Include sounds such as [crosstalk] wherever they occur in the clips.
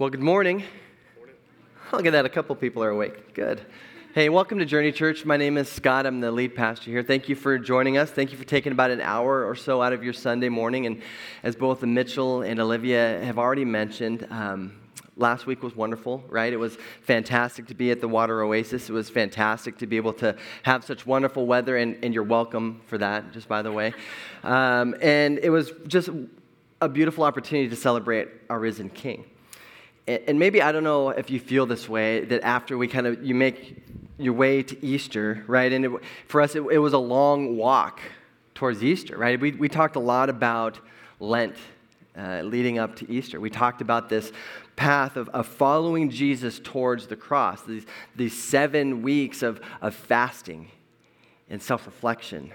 Well, good morning. Look at that, a couple people are awake. Good. Hey, welcome to Journey Church. My name is Scott. I'm the lead pastor here. Thank you for joining us. Thank you for taking about an hour or so out of your Sunday morning. And as both Mitchell and Olivia have already mentioned, um, last week was wonderful, right? It was fantastic to be at the Water Oasis. It was fantastic to be able to have such wonderful weather, and, and you're welcome for that, just by the way. Um, and it was just a beautiful opportunity to celebrate our risen King. And, maybe I don't know if you feel this way that after we kind of you make your way to Easter, right? And it, for us, it, it was a long walk towards Easter, right? We, we talked a lot about Lent uh, leading up to Easter. We talked about this path of, of following Jesus towards the cross, these, these seven weeks of, of fasting and self reflection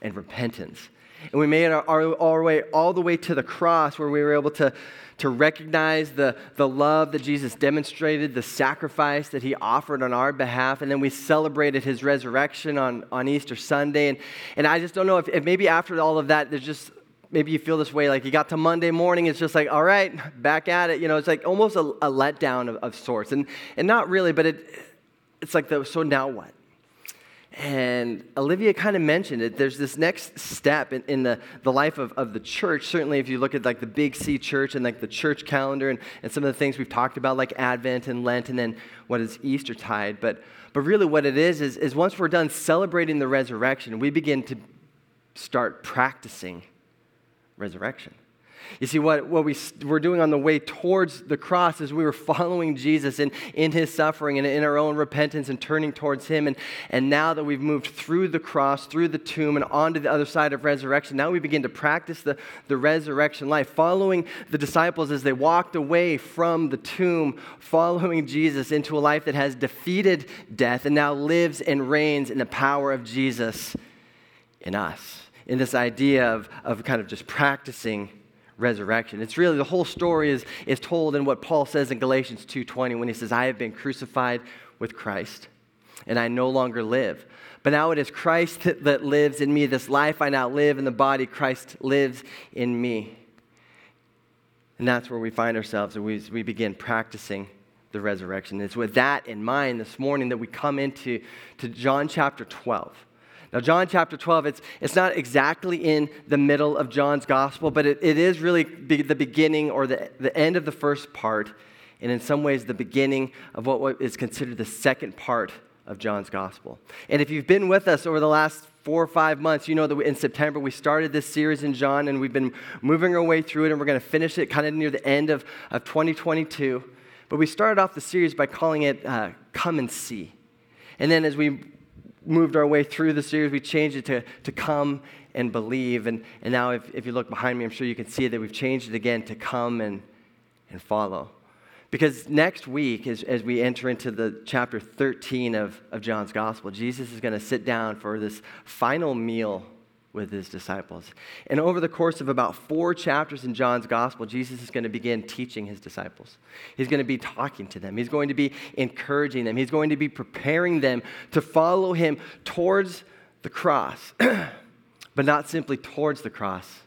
and repentance. And we made our, our, our, way all the way to the cross where we were able to, to recognize the, the love that Jesus demonstrated, the sacrifice that he offered on our behalf. And then we celebrated his resurrection on, on Easter Sunday. And, and I just don't know if, if maybe after all of that, there's just maybe you feel this way like you got to monday morning it's just like all right back at it you know it's like almost a, a letdown of, of, sorts and, and not really but it, it's like the, so now what and olivia kind of mentioned it there's this next step in, in the, the life of, of the church certainly if you look at like the big c church and like the church calendar and, and some of the things we've talked about like advent and lent and then what is easter tide but but really what it is is, is once we're done celebrating the resurrection we begin to start practicing resurrection. You see, what, what we were doing on the way towards the cross is we were following Jesus in, in his suffering and in our own repentance and turning towards him. And, and now that we've moved through the cross, through the tomb, and onto the other side of resurrection, now we begin to practice the, the resurrection life, following the disciples as they walked away from the tomb, following Jesus into a life that has defeated death and now lives and reigns in the power of Jesus in us in this idea of, of kind of just practicing resurrection. It's really the whole story is, is told in what Paul says in Galatians 2:20 when he says, I have been crucified with Christ, and I no longer live. But now it is Christ that, that lives in me. This life I now live in the body, Christ lives in me. And that's where we find ourselves, and we, we begin practicing the resurrection. It's with that in mind this morning that we come into to John chapter 12. Now, John chapter 12, it's, it's not exactly in the middle of John's gospel, but it, it is really be the beginning or the, the end of the first part, and in some ways, the beginning of what is considered the second part of John's gospel. And if you've been with us over the last four or five months, you know that in September we started this series in John, and we've been moving our way through it, and we're going to finish it kind of near the end of, of 2022. But we started off the series by calling it uh, Come and See. And then as we moved our way through the series, we changed it to, to come and believe. And, and now, if, if you look behind me, I'm sure you can see that we've changed it again to come and, and follow. Because next week, as, as we enter into the chapter 13 of, of John's gospel, Jesus is going to sit down for this final meal with his disciples. And over the course of about four chapters in John's gospel, Jesus is going to begin teaching his disciples. He's going to be talking to them, he's going to be encouraging them, he's going to be preparing them to follow him towards the cross, [clears throat] but not simply towards the cross,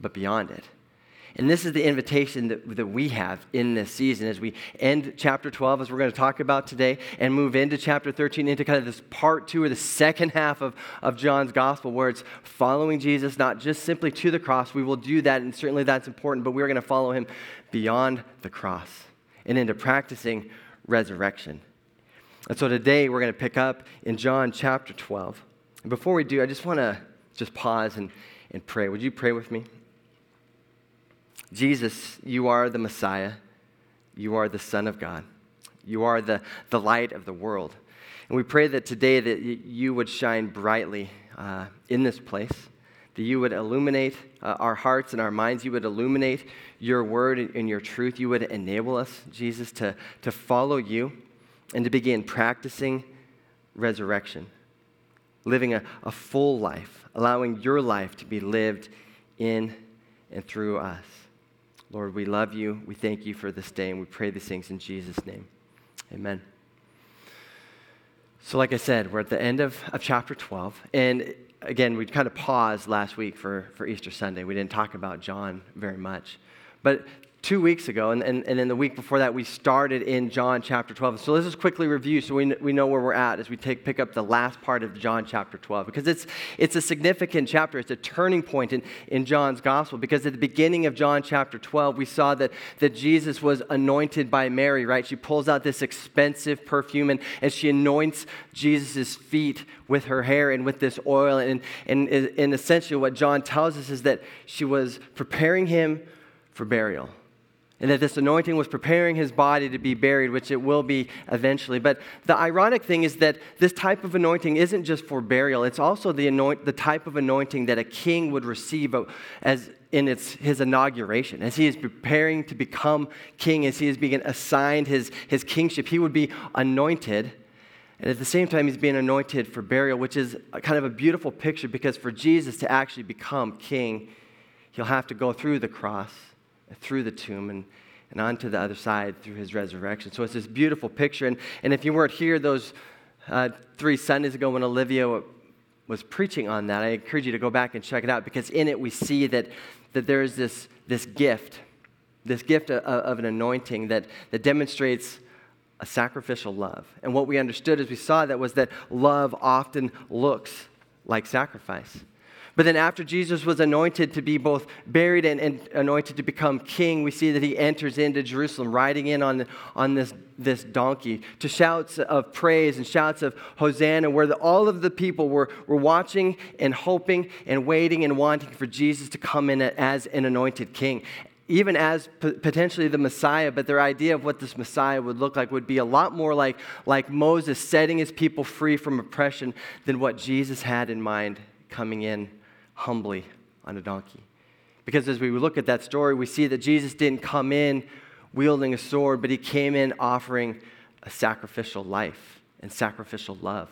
but beyond it. And this is the invitation that, that we have in this season as we end chapter 12, as we're going to talk about today, and move into chapter 13, into kind of this part two or the second half of, of John's gospel, where it's following Jesus, not just simply to the cross. We will do that, and certainly that's important, but we're going to follow him beyond the cross and into practicing resurrection. And so today we're going to pick up in John chapter 12. And before we do, I just want to just pause and, and pray. Would you pray with me? Jesus, you are the Messiah. You are the Son of God. You are the, the light of the world. And we pray that today that you would shine brightly uh, in this place, that you would illuminate uh, our hearts and our minds. You would illuminate your word and your truth. You would enable us, Jesus, to, to follow you and to begin practicing resurrection, living a, a full life, allowing your life to be lived in and through us. Lord, we love you. We thank you for this day, and we pray these things in Jesus' name. Amen. So, like I said, we're at the end of, of chapter 12. And again, we kind of paused last week for, for Easter Sunday. We didn't talk about John very much. But two weeks ago, and, and, and then the week before that, we started in John chapter 12. So let's just quickly review so we, we know where we're at as we take, pick up the last part of John chapter 12, because it's, it's a significant chapter. It's a turning point in, in John's gospel, because at the beginning of John chapter 12, we saw that, that Jesus was anointed by Mary, right? She pulls out this expensive perfume and, and she anoints Jesus' feet with her hair and with this oil. And, and, and essentially, what John tells us is that she was preparing him for burial. And that this anointing was preparing his body to be buried, which it will be eventually. But the ironic thing is that this type of anointing isn't just for burial, it's also the, anoint, the type of anointing that a king would receive as in its, his inauguration. As he is preparing to become king, as he is being assigned his, his kingship, he would be anointed. And at the same time, he's being anointed for burial, which is kind of a beautiful picture because for Jesus to actually become king, he'll have to go through the cross, through the tomb, and, and onto the other side through his resurrection. So it's this beautiful picture. And, and if you weren't here those uh, three Sundays ago when Olivia was preaching on that, I encourage you to go back and check it out because in it we see that, that there is this, this gift, this gift of, of an anointing that, that demonstrates a sacrificial love. And what we understood as we saw that was that love often looks like sacrifice. But then, after Jesus was anointed to be both buried and, and, anointed to become king, we see that he enters into Jerusalem, riding in on, on this, this donkey to shouts of praise and shouts of Hosanna, where the, all of the people were, were watching and hoping and waiting and wanting for Jesus to come in as an anointed king. Even as potentially the Messiah, but their idea of what this Messiah would look like would be a lot more like, like Moses setting his people free from oppression than what Jesus had in mind coming in humbly on a donkey. Because as we look at that story, we see that Jesus didn't come in wielding a sword, but he came in offering a sacrificial life and sacrificial love.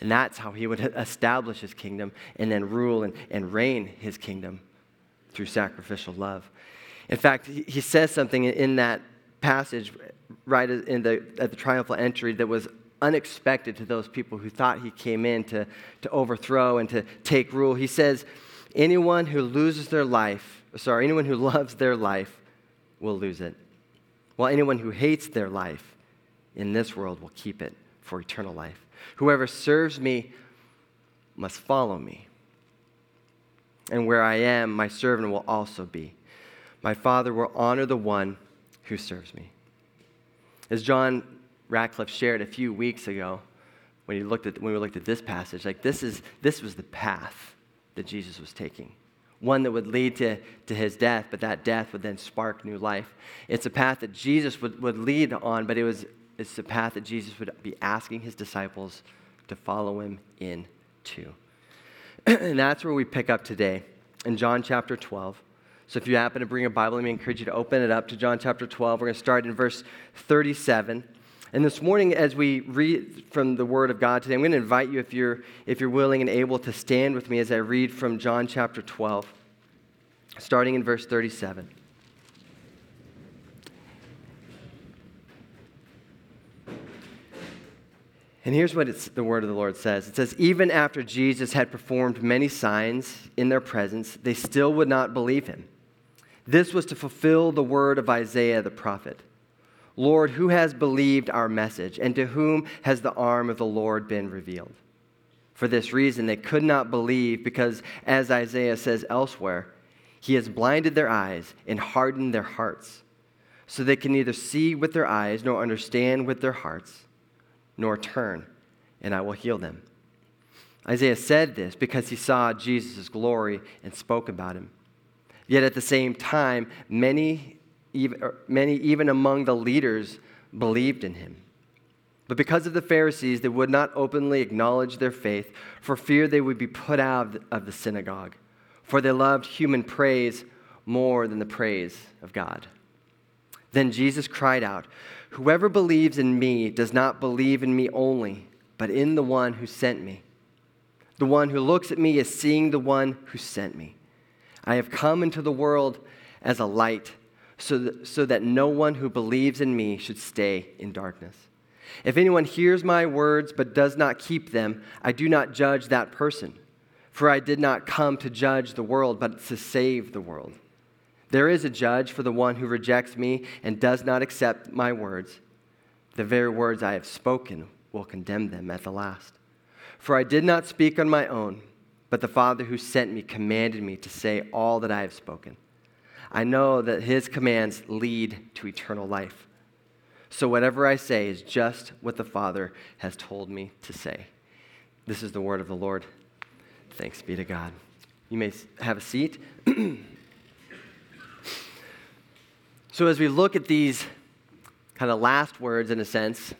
And that's how he would establish his kingdom and then rule and, and reign his kingdom through sacrificial love. In fact, he says something in that passage right in the, at the triumphal entry that was unexpected to those people who thought he came in to, to overthrow and to take rule. He says, Anyone who loses their life, sorry, anyone who [laughs] loves their life will lose it. While anyone who hates their life in this world will keep it for eternal life. Whoever serves me must follow me. And where I am, my servant will also be. My Father will honor the one who serves me. As John Ratcliffe shared a few weeks ago when, he looked at, when we looked at this passage. Like, this, is, this was the path that Jesus was taking. One that would lead to, to his death, but that death would then spark new life. It's a path that Jesus would, would lead on, but it was, it's a path that Jesus would be asking his disciples to follow him in into. [clears throat] and that's where we pick up today in John chapter 12. So if you happen to bring a Bible, let me encourage you to open it up to John chapter 12. We're going to start in verse 37. And this morning, as we read from the Word of God today, I'm going to invite you, if you're, if you're willing and able, to stand with me as I read from John chapter 12, starting in verse 37. And here's what the word of the Lord says it says, Even after Jesus had performed many signs in their presence, they still would not believe him. This was to fulfill the word of Isaiah the prophet. Lord, who has believed our message, and to whom has the arm of the Lord been revealed? For this reason, they could not believe, because as Isaiah says elsewhere, he has blinded their eyes and hardened their hearts, so they can neither see with their eyes nor understand with their hearts, nor turn, and I will heal them. Isaiah said this because he saw Jesus' glory and spoke about him. Yet at the same time, many Er, many, even among the leaders, believed in him. But because of the Pharisees, they would not openly acknowledge their faith for fear they would be put out of the synagogue, for they loved human praise more than the praise of God. Then Jesus cried out, Whoever believes in me does not believe in me only, but in the one who sent me. The one who looks at me is seeing the one who sent me. I have come into the world as a light so that, so that no one who believes in me should stay in darkness. If anyone hears my words but does not keep them, I do not judge that person. For I did not come to judge the world, but to save the world. There is a judge for the one who rejects me and does not accept my words. The very words I have spoken will condemn them at the last. For I did not speak on my own, but the Father who sent me commanded me to say all that I have spoken. I know that his commands lead to eternal life. So whatever I say is just what the Father has told me to say. This is the word of the Lord. Thanks be to God. You may have a seat. [clears throat] so, as we look at these kind of last words, in a sense,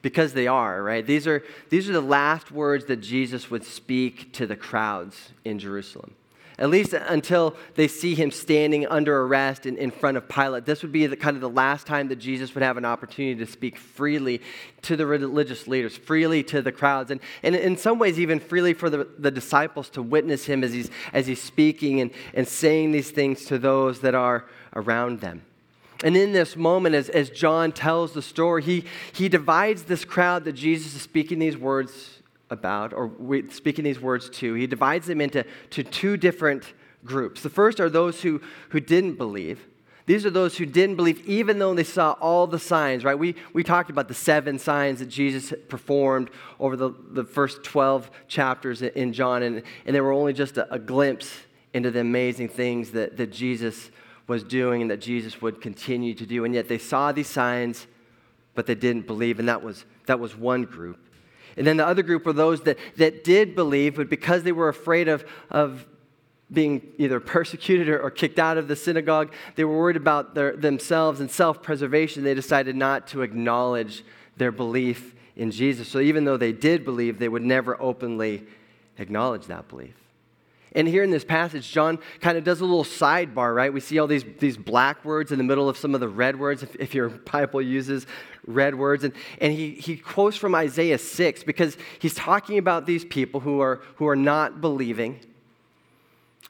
because they are, right? These are, these are the last words that Jesus would speak to the crowds in Jerusalem at least until they see him standing under arrest in, in front of Pilate. This would be the, kind of the last time that Jesus would have an opportunity to speak freely to the religious leaders, freely to the crowds, and, and in some ways, even freely for the, the disciples to witness him as he's, as he's speaking and, and saying these things to those that are around them. And in this moment, as, as John tells the story, he, he divides this crowd that Jesus is speaking these words about, or we, speaking these words to, he divides them into to two different groups. The first are those who, who didn't believe. These are those who didn't believe, even though they saw all the signs, right? We, we talked about the seven signs that Jesus performed over the, the first 12 chapters in John, and, and they were only just a, a glimpse into the amazing things that, that Jesus was doing and that Jesus would continue to do. And yet they saw these signs, but they didn't believe, and that was, that was one group. And then the other group were those that, that did believe, but because they were afraid of, of being either persecuted or, or kicked out of the synagogue, they were worried about their, themselves and self preservation. They decided not to acknowledge their belief in Jesus. So even though they did believe, they would never openly acknowledge that belief. And here in this passage, John kind of does a little sidebar, right? We see all these, these black words in the middle of some of the red words, if, if your [laughs] Bible uses red words. And, and he, he quotes from Isaiah 6 because he's talking about these people who are, who are not believing,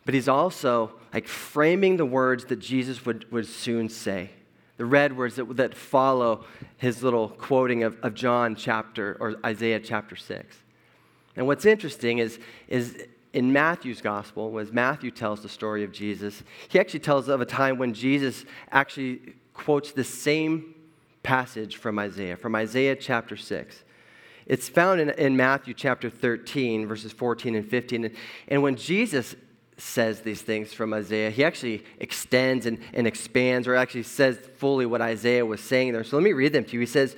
but he's also like framing the words that Jesus would, would soon say. The red words that, that follow his little quoting of, of John chapter or Isaiah chapter 6. And what's interesting is, is in Matthew's gospel, as Matthew tells the story of Jesus, he actually tells of a time when Jesus actually quotes the same passage from Isaiah, from Isaiah chapter 6. It's found in, in Matthew chapter 13, verses 14 and 15. And, and when Jesus says these things from Isaiah, he actually extends and, and expands, or actually says fully what Isaiah was saying there. So let me read them to you. He says,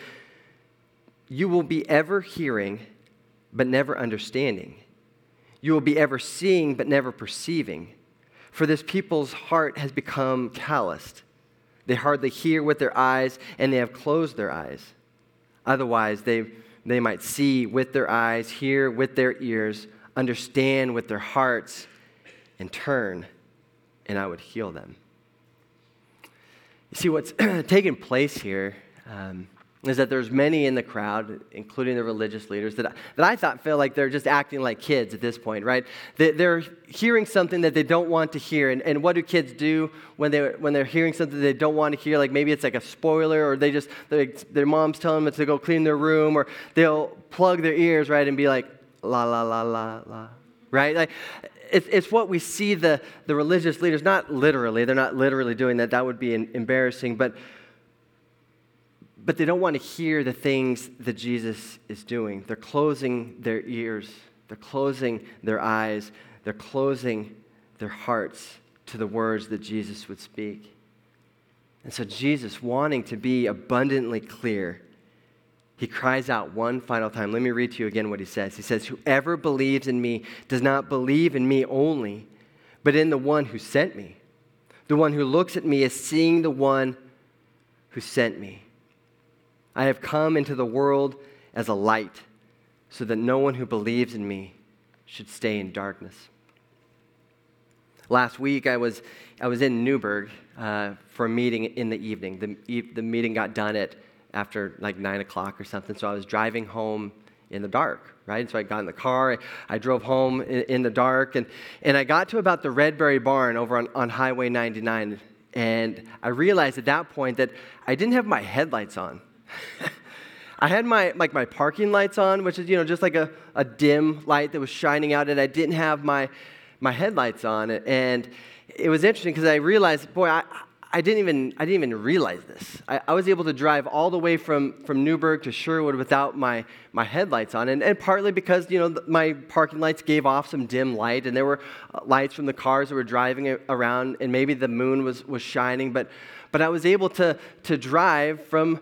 You will be ever hearing, but never understanding you will be ever seeing but never perceiving. For this people's heart has become calloused. They hardly hear with their eyes, and they have closed their eyes. Otherwise, they, they might see with their eyes, hear with their ears, understand with their hearts, and turn, and I would heal them. You see, what's [clears throat] taking place here um, is that there's many in the crowd, including the religious leaders, that, that I thought feel like they're just acting like kids at this point, right? They, they're hearing something that they don't want to hear. And, and what do kids do when, they, when they're hearing something they don't want to hear? Like maybe it's like a spoiler, or they just, their mom's telling them to go clean their room, or they'll plug their ears, right, and be like, la, la, la, la, la, right? Like, it's, it's what we see the, the religious leaders, not literally, they're not literally doing that, that would be embarrassing, but but they don't want to hear the things that Jesus is doing. They're closing their ears, they're closing their eyes, they're closing their hearts to the words that Jesus would speak. And so, Jesus, wanting to be abundantly clear, he cries out one final time. Let me read to you again what he says. He says, Whoever believes in me does not believe in me only, but in the one who sent me. The one who looks at me is seeing the one who sent me. I have come into the world as a light, so that no one who believes in me should stay in darkness. Last week, I was, I was in Newberg uh, for a meeting in the evening. The, the meeting got done at after like 9 o'clock or something, so I was driving home in the dark, right? So I got in the car, I, I drove home in, in, the dark, and, and I got to about the Redberry Barn over on, on Highway 99, and I realized at that point that I didn't have my headlights on. [laughs] I had my like my parking lights on, which is you know just like a, a dim light that was shining out, and I didn't have my my headlights on, and it was interesting because I realized, boy, I, I didn't even I didn't even realize this. I, I, was able to drive all the way from, from Newberg to Sherwood without my, my headlights on, and, and partly because you know my parking lights gave off some dim light, and there were uh, lights from the cars that were driving around, and maybe the moon was, was shining, but but I was able to to drive from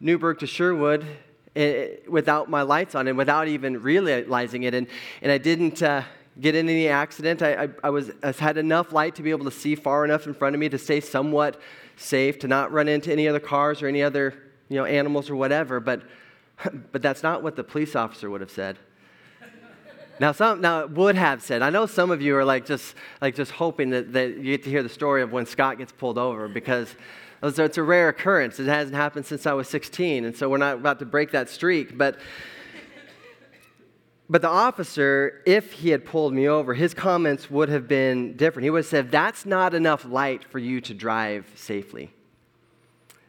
Newberg to Sherwood eh, without my lights on and without even realizing it, and and I didn't. Uh, get in any accident. I, I, I, was, I had enough light to be able to see far enough in front of me to stay somewhat safe, to not run into any other cars or any other you know, animals or whatever. But, [laughs] but that's not what the police officer would have said. Now, some now would have said. I know some of you are like just like just hoping that, that you get to hear the story of when Scott gets pulled over because it's a rare occurrence. It hasn't happened since I was 16, and so we're not about to break that streak. But but the officer, if he had pulled me over, his comments would have been different. He would have said, That's not enough light for you to drive safely.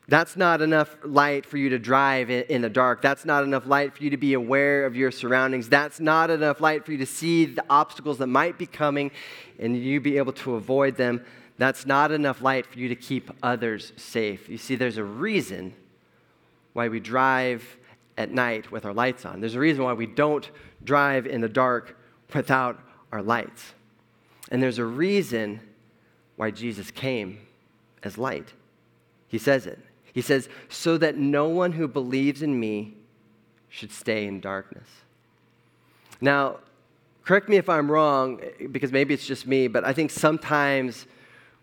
That's not enough light for you to drive in, the dark. That's not enough light for you to be aware of your surroundings. That's not enough light for you to see the obstacles that might be coming and you be able to avoid them. That's not enough light for you to keep others safe. You see, there's a reason why we drive at night with our lights on. There's a reason why we don't drive in the dark without our lights. And there's a reason why Jesus came as light. He says it. He says, so that no one who believes in me should stay in darkness. Now, correct me if I'm wrong, because maybe it's just me, but I think sometimes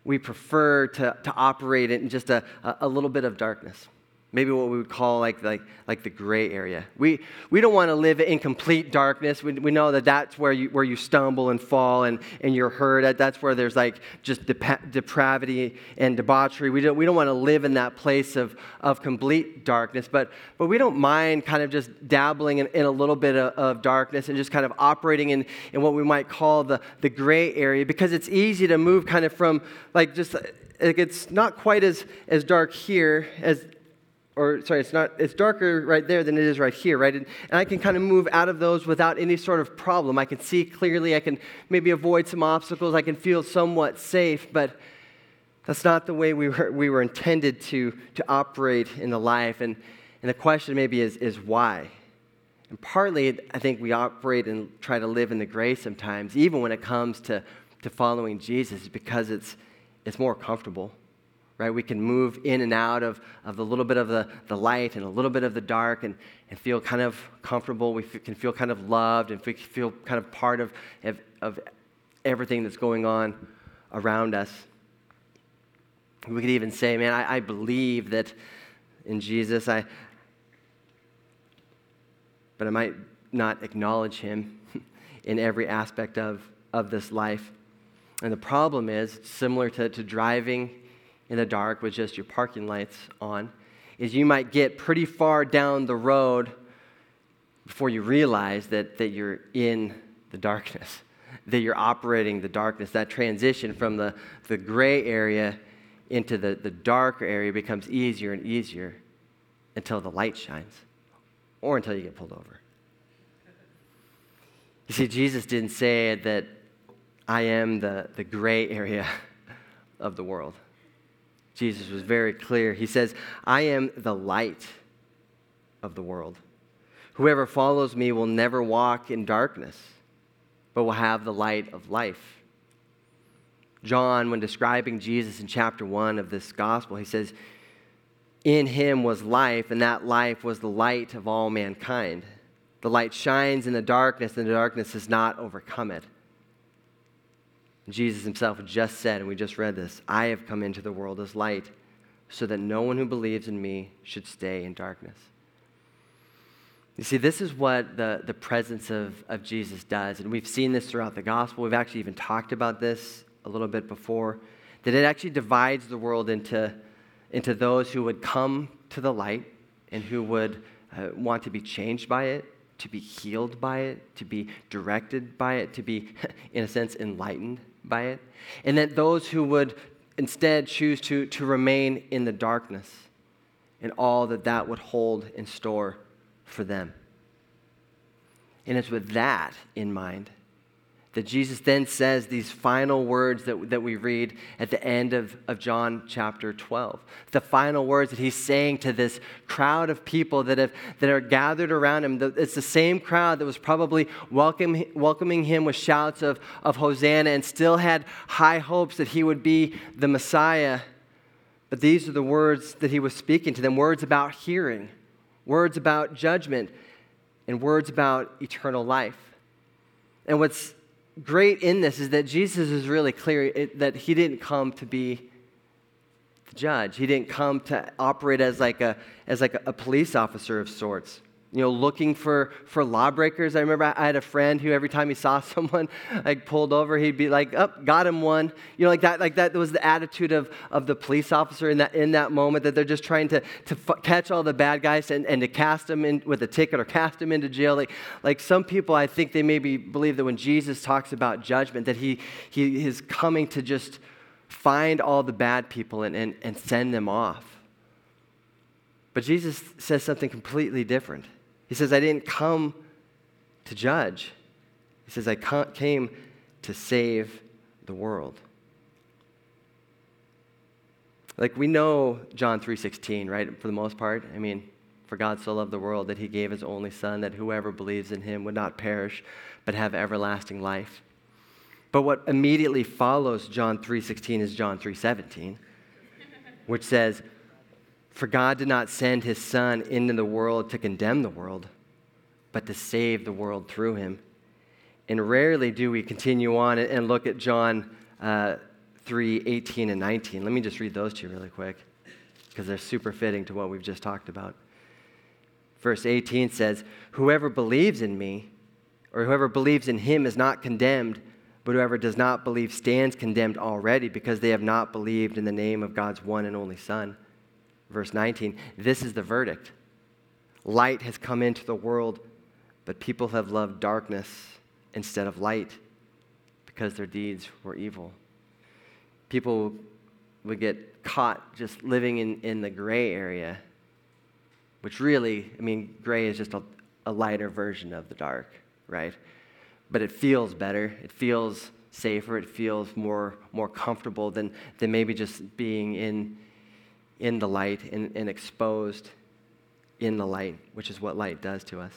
we prefer to, to operate in just a, a little bit of darkness maybe what we would call like, like, like the gray area. We, we don't want to live in complete darkness. We, we know that that's where you, where you stumble and fall and, and you're hurt. That's where there's like just dep- depravity and debauchery. We don't, we don't want to live in that place of, of complete darkness, but, but we don't mind kind of just dabbling in, in a little bit of, of, darkness and just kind of operating in, in what we might call the, the gray area because it's easy to move kind of from like just it's not quite as, as dark here as or sorry, it's not, it's darker right there than it is right here, right? And, and I can kind of move out of those without any sort of problem. I can see clearly, I can maybe avoid some obstacles, I can feel somewhat safe, but that's not the way we were, we were intended to, to operate in the life. And, and the question maybe is, is why? And partly, I think we operate and try to live in the gray sometimes, even when it comes to, to following Jesus, because it's, it's more comfortable right? We can move in and out of, of a little bit of the, the light and a little bit of the dark and, and feel kind of comfortable. We f- can feel kind of loved and we feel kind of part of, of, of everything that's going on around us. We could even say, man, I, I believe that in Jesus, I, but I might not acknowledge him [laughs] in every aspect of, of this life. And the problem is, similar to, to driving in the dark with just your parking lights on is you might get pretty far down the road before you realize that, that you're in the darkness, [laughs] that you're operating the darkness. That transition from the, the gray area into the, the darker area becomes easier and easier until the light shines or until you get pulled over. You see, Jesus didn't say that I am the, the gray area [laughs] of the world. Jesus was very clear. He says, I am the light of the world. Whoever follows me will never walk in darkness, but will have the light of life. John, when describing Jesus in chapter 1 of this gospel, he says, In him was life, and that life was the light of all mankind. The light shines in the darkness, and the darkness has not overcome it. Jesus himself just said, and we just read this I have come into the world as light, so that no one who believes in me should stay in darkness. You see, this is what the, the presence of, of Jesus does. And we've seen this throughout the gospel. We've actually even talked about this a little bit before that it actually divides the world into, into those who would come to the light and who would uh, want to be changed by it, to be healed by it, to be directed by it, to be, [laughs] in a sense, enlightened by it, and that those who would instead choose to, to remain in the darkness and all that that would hold in store for them. And it's with that in mind that Jesus then says these final words that, that we read at the end of, of John chapter 12. The final words that he's saying to this crowd of people that, have, that are gathered around him. It's the same crowd that was probably welcome, welcoming him with shouts of, of Hosanna and still had high hopes that he would be the Messiah. But these are the words that he was speaking to them words about hearing, words about judgment, and words about eternal life. And what's great in this is that Jesus is really clear it, that he didn't come to be the judge. He didn't come to operate as like a, as like a police officer of sorts you know, looking for, for lawbreakers. I remember I had a friend who every time he saw [laughs] someone like pulled over, he'd be like, "Up, oh, got him one." You know, like that. Like that was the attitude of, of the police officer in that in that moment that they're just trying to to f- catch all the bad guys and, and to cast them in with a ticket or cast them into jail. Like like some people, I think they maybe believe that when Jesus talks about judgment, that he he is coming to just find all the bad people and, and, and send them off. But Jesus says something completely different. He says, I didn't come to judge. He says, I came to save the world. Like we know John 3:16, right? For the most part. I mean, for God so loved the world that he gave his only son that whoever believes in him would not perish but have everlasting life. But what immediately follows John 3:16 is John 3:17, which says, for God did not send his Son into the world to condemn the world, but to save the world through him. And rarely do we continue on and look at John uh, 3 18 and 19. Let me just read those two really quick because they're super fitting to what we've just talked about. Verse 18 says, Whoever believes in me, or whoever believes in him, is not condemned, but whoever does not believe stands condemned already because they have not believed in the name of God's one and only Son verse 19, this is the verdict. Light has come into the world, but people have loved darkness instead of light because their deeds were evil. People would get caught just living in, in the gray area, which really, I mean, gray is just a, a lighter version of the dark, right? But it feels better. It feels safer. It feels more, more comfortable than, than maybe just being in, in the light and, and exposed in the light, which is what light does to us.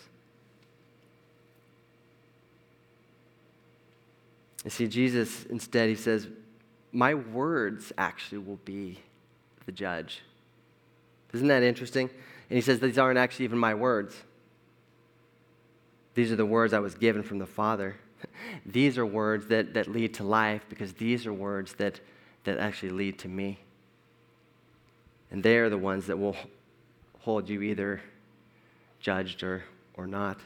You see, Jesus instead, he says, My words actually will be the judge. Isn't that interesting? And he says, These aren't actually even my words. These are the words I was given from the Father. [laughs] these are words that, that lead to life because these are words that, that actually lead to me. And they are the ones that will hold you either judged or, or not.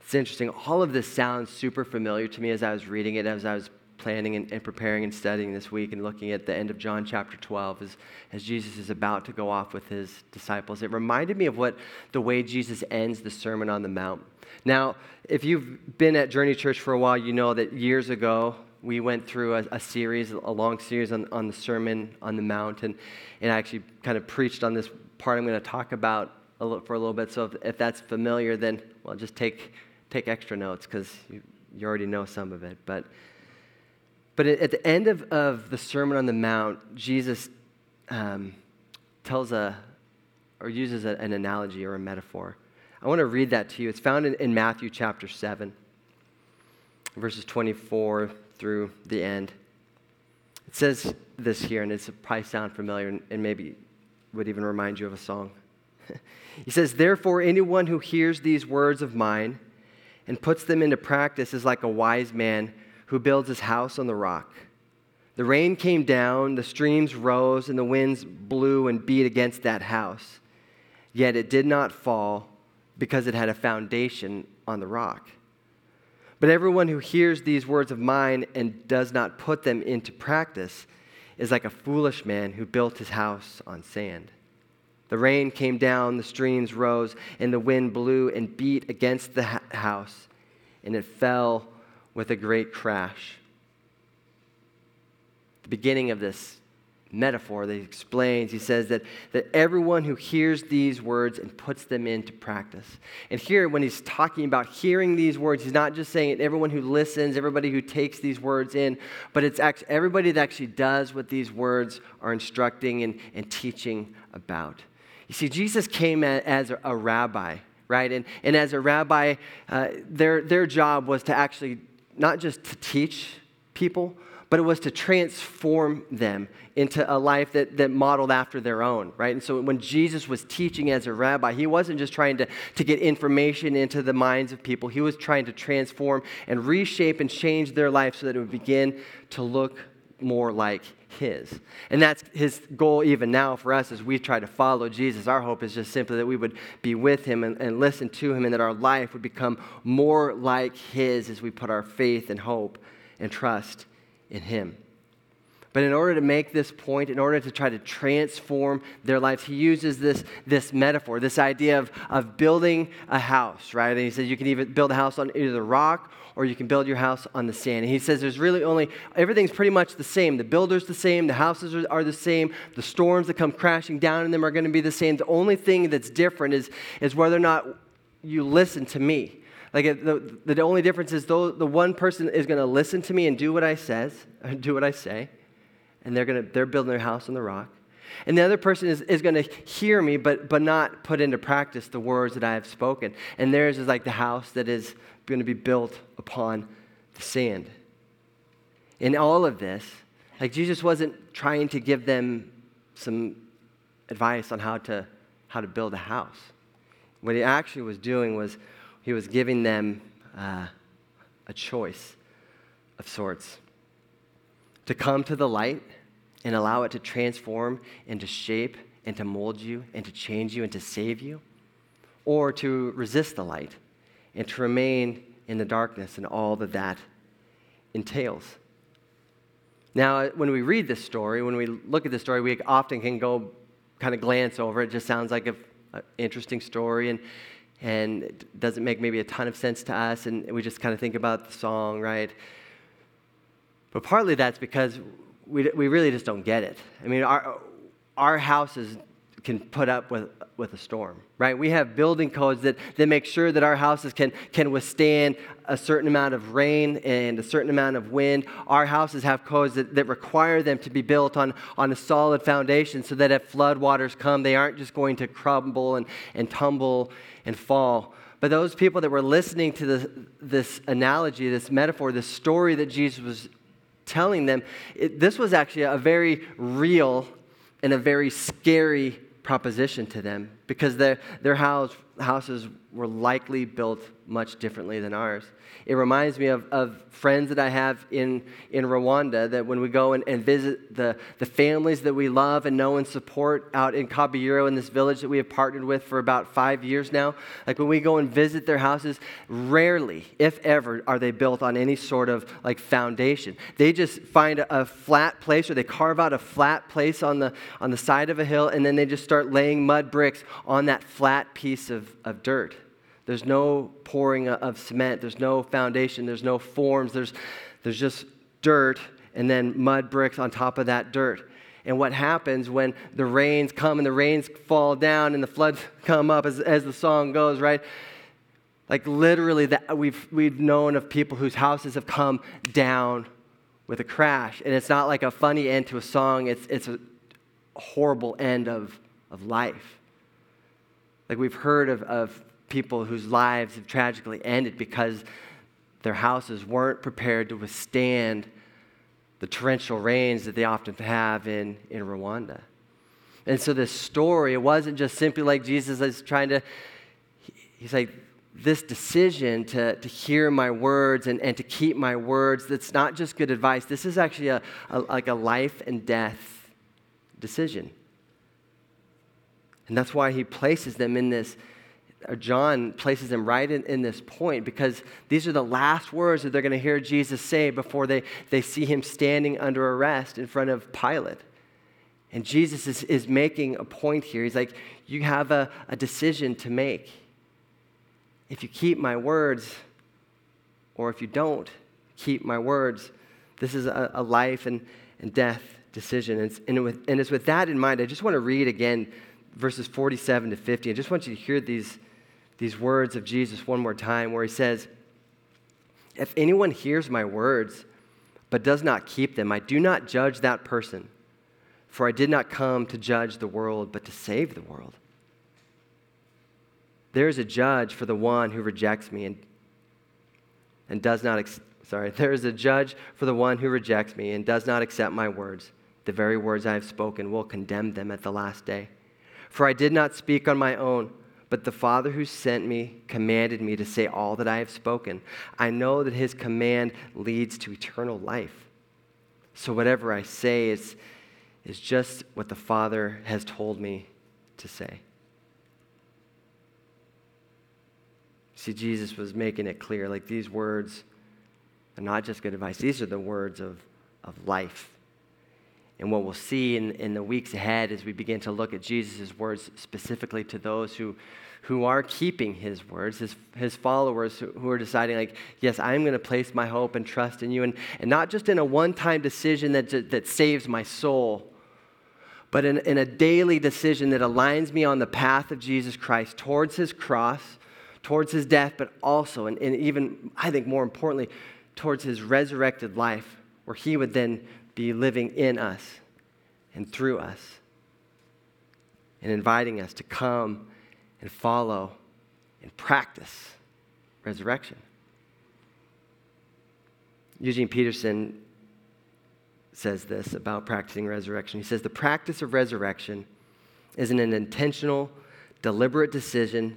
It's interesting. All of this sounds super familiar to me as I was reading it, as I was planning and, and, preparing and studying this week and looking at the end of John chapter 12 as, as Jesus is about to go off with his disciples. It reminded me of what the way Jesus ends the Sermon on the Mount. Now, if you've been at Journey Church for a while, you know that years ago, we went through a, a, series, a long series on, on the Sermon on the Mount, and, and I actually kind of preached on this part I'm going to talk about a little, for a little bit. So if, if, that's familiar, then, well, just take, take extra notes because you, you already know some of it. But, but at the end of, of the Sermon on the Mount, Jesus um, tells a, or uses a, an analogy or a metaphor. I want to read that to you. It's found in, in Matthew chapter 7, verses 24 through the end. It says this here, and it's probably sound familiar and, maybe would even remind you of a song. [laughs] he says, Therefore, anyone who hears these words of mine and puts them into practice is like a wise man who builds his house on the rock. The rain came down, the streams rose, and the winds blew and beat against that house. Yet it did not fall because it had a foundation on the rock. But everyone who hears these words of mine and does not put them into practice is like a foolish man who built his house on sand. The rain came down, the streams rose, and the wind blew and beat against the house, and it fell with a great crash. The beginning of this metaphor that he explains. He says that, that everyone who hears these words and puts them into practice. And here, when he's talking about hearing these words, he's not just saying it everyone who listens, everybody who takes these words in, but it's actually everybody that actually does what these words are instructing and, and teaching about. You see, Jesus came as a, rabbi, right? And, and as a rabbi, uh, their, their job was to actually not just to teach people, but it was to transform them into a life that, that modeled after their own, right? And so when Jesus was teaching as a rabbi, he wasn't just trying to, to get information into the minds of people, he was trying to transform and reshape and change their life so that it would begin to look more like his. And that's his goal even now for us as we try to follow Jesus. Our hope is just simply that we would be with him and, and, listen to him and that our life would become more like his as we put our faith and hope and trust in Him. But in order to make this point, in order to try to transform their lives, he uses this, this metaphor, this idea of, of building a house, right? And he says you can even build a house on either the rock or you can build your house on the sand. And he says there's really only, everything's pretty much the same. The builder's the same, the houses are, are the same, the storms that come crashing down in them are going to be the same. The only thing that's different is, is whether or not you listen to me. Like the, the only difference is though the one person is going to listen to me and do what I says, [laughs] do what I say, and they're going to they're building their house on the rock. And the other person is, is going to hear me, but, but not put into practice the words that I have spoken. And theirs is like the house that is going to be built upon the sand. In all of this, like Jesus wasn't trying to give them some advice on how to, how to build a house. What he actually was doing was he was giving them uh, a choice of sorts to come to the light and allow it to transform and to shape and to mold you and to change you and to save you, or to resist the light and to remain in the darkness and all that that entails. Now, when we read this story, when we look at this story, we often can go kind of glance over it. Just sounds like an interesting story. And, and it doesn't make maybe a ton of sense to us, and we just kind of think about the song, right? But partly that's because we, we really just don't get it. I mean, our, our houses can put up with, with a storm, right? We have building codes that, that make sure that our houses can, can withstand a certain amount of rain and a certain amount of wind. Our houses have codes that, that require them to be built on, on a solid foundation so that if floodwaters come, they aren't just going to crumble and, and tumble and fall. But those people that were listening to this, this analogy, this metaphor, this story that Jesus was telling them, it, this was actually a very real and a very scary proposition to them because their, their house, houses were likely built much differently than ours. It reminds me of, of friends that I have in, in Rwanda that when we go and, and visit the, the families that we love and know and support out in Kabuyiro in this village that we have partnered with for about five years now, like when we go and visit their houses, rarely, if ever, are they built on any sort of like foundation. They just find a, a flat place or they carve out a flat place on the, on the side of a hill and then they just start laying mud bricks on that flat piece of, of dirt. There's no pouring of cement, there's no foundation, there's no forms, there's, there's just dirt and then mud bricks on top of that dirt. And what happens when the rains come and the rains fall down and the floods [laughs] come up, as, as the song goes, right? Like literally, that we've, we've known of people whose houses have come down with a crash. And it's not like a funny end to a song, it's, it's a horrible end of, of life. Like we've heard of, of people whose lives have tragically ended because their houses weren't prepared to withstand the torrential rains that they often have in, in Rwanda. And so this story, it wasn't just simply like Jesus is trying to, he's like, this decision to, to hear my words and, and to keep my words, that's not just good advice. This is actually a, a like a life and death decision. And that's why he places them in this, John places them right in, in this point because these are the last words that they're going to hear Jesus say before they, they see him standing under arrest in front of Pilate. And Jesus is, is making a point here. He's like, You have a, a decision to make. If you keep my words, or if you don't keep my words, this is a, a life and, and death decision. And and, with, and it's with that in mind, I just want to read again verses 47 to 50. I just want you to hear these, these words of Jesus one more time where he says, If anyone hears my words but does not keep them, I do not judge that person, for I did not come to judge the world, but to save the world. There is a judge for the one who rejects me and, and does not, ex- sorry, [laughs] there is a judge for the one who rejects me and does not accept my words. The very words I have spoken will condemn them at the last day. For I did not speak on my own, but the Father who sent me commanded me to say all that I have spoken. I know that his command leads to eternal life. So whatever I say is, is just what the Father has told me to say. See, Jesus was making it clear like these words are not just good advice, these are the words of, of life. And what we'll see in, in the weeks ahead as we begin to look at Jesus' words specifically to those who, who are keeping his words, his, his followers who, who are deciding, like, yes, I'm going to place my hope and trust in you. And, and not just in a one time decision that, that saves my soul, but in, in a daily decision that aligns me on the path of Jesus Christ towards his cross, towards his death, but also, and, and even, I think more importantly, towards his resurrected life, where he would then be living in us and through us and inviting us to come and follow and practice resurrection. Eugene Peterson says this about practicing resurrection. He says, The practice of resurrection is an intentional, deliberate decision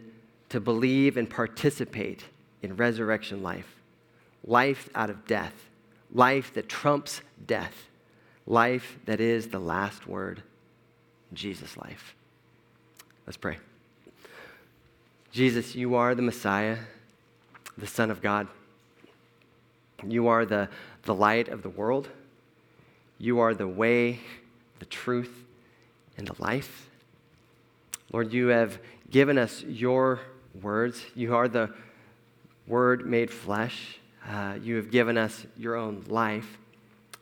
to believe and participate in resurrection life, life out of death life that trumps death, life that is the last word, Jesus' life. Let's pray. Jesus, you are the Messiah, the Son of God. You are the, the light of the world. You are the way, the truth, and the life. Lord, you have given us your words. You are the Word made flesh. Uh, you have given us your own life,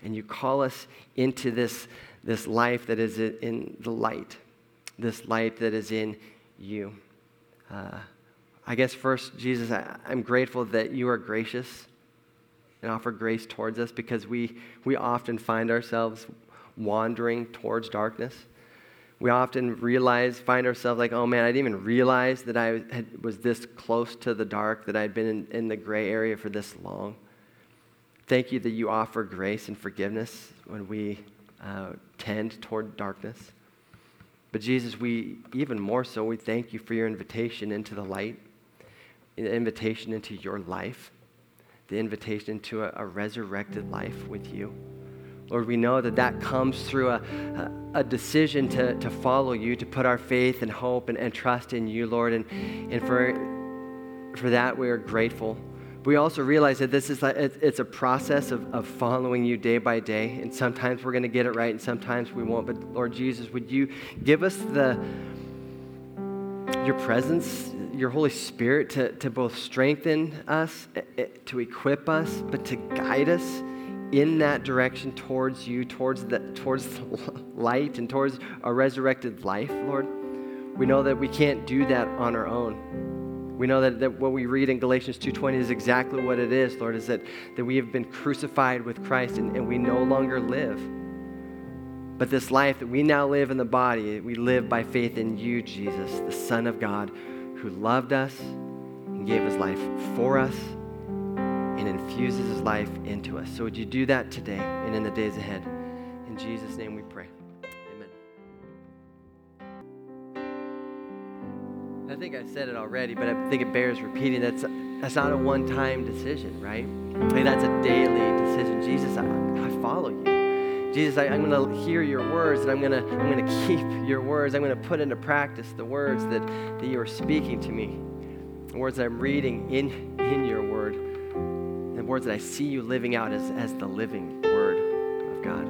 and you call us into this, this life that is in the light, this light that is in you. Uh, I guess first, Jesus, I, I'm grateful that you are gracious and offer grace towards us because we, we often find ourselves wandering towards darkness we often realize, find ourselves like, oh man, I didn't even realize that I had, was this close to the dark, that I'd been in, in the gray area for this long. Thank you that you offer grace and forgiveness when we uh, tend toward darkness. But Jesus, we even more so, we thank you for your invitation into the light, the invitation into your life, the invitation into a, a resurrected life with you. Lord, we know that that comes through a, a, decision to, to follow you, to put our faith and hope and, and trust in you, Lord. And, and for, for that, we are grateful. We also realize that this is like, it's a process of, of following you day by day. And sometimes we're going to get it right and sometimes we won't. But Lord Jesus, would you give us the, your presence, your Holy Spirit to, to both strengthen us, eh, eh, to equip us, but to guide us in that direction towards you, towards the, towards the [laughs] light and towards a resurrected life, Lord. We know that we can't do that on our own. We know that, that what we read in Galatians 2.20 is exactly what it is, Lord, is that, that we have been crucified with Christ and, and we no longer live. But this life that we now live in the body, we live by faith in you, Jesus, the Son of God, who loved us and gave his life for us and infuses his life into us. So would you do that today and in the days ahead? In Jesus' name we pray. Amen. I think I said it already, but I think it bears repeating. That's, that's not a one time decision, right? Like that's a daily decision. Jesus, I, I follow you. Jesus, I, am going to hear your words and I'm going to I'm going [laughs] to keep your words. I'm going to put into practice the words that, that you are speaking to me, the words that I'm reading in, in your word words that I see you living out as, as the living Word of God.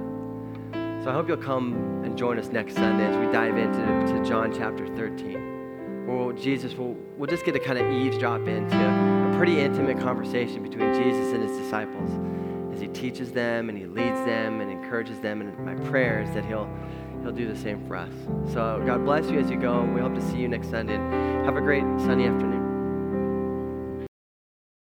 So I hope you'll come and join us next Sunday as we dive into to John chapter 13. Where Jesus will we'll just get to kind of eavesdrop into a pretty intimate conversation between Jesus and his disciples as he teaches them and He leads them and encourages them. And my prayer is that He'll He'll do the same for us. So God bless you as you go. We hope to see you next Sunday. Have a great Sunday afternoon.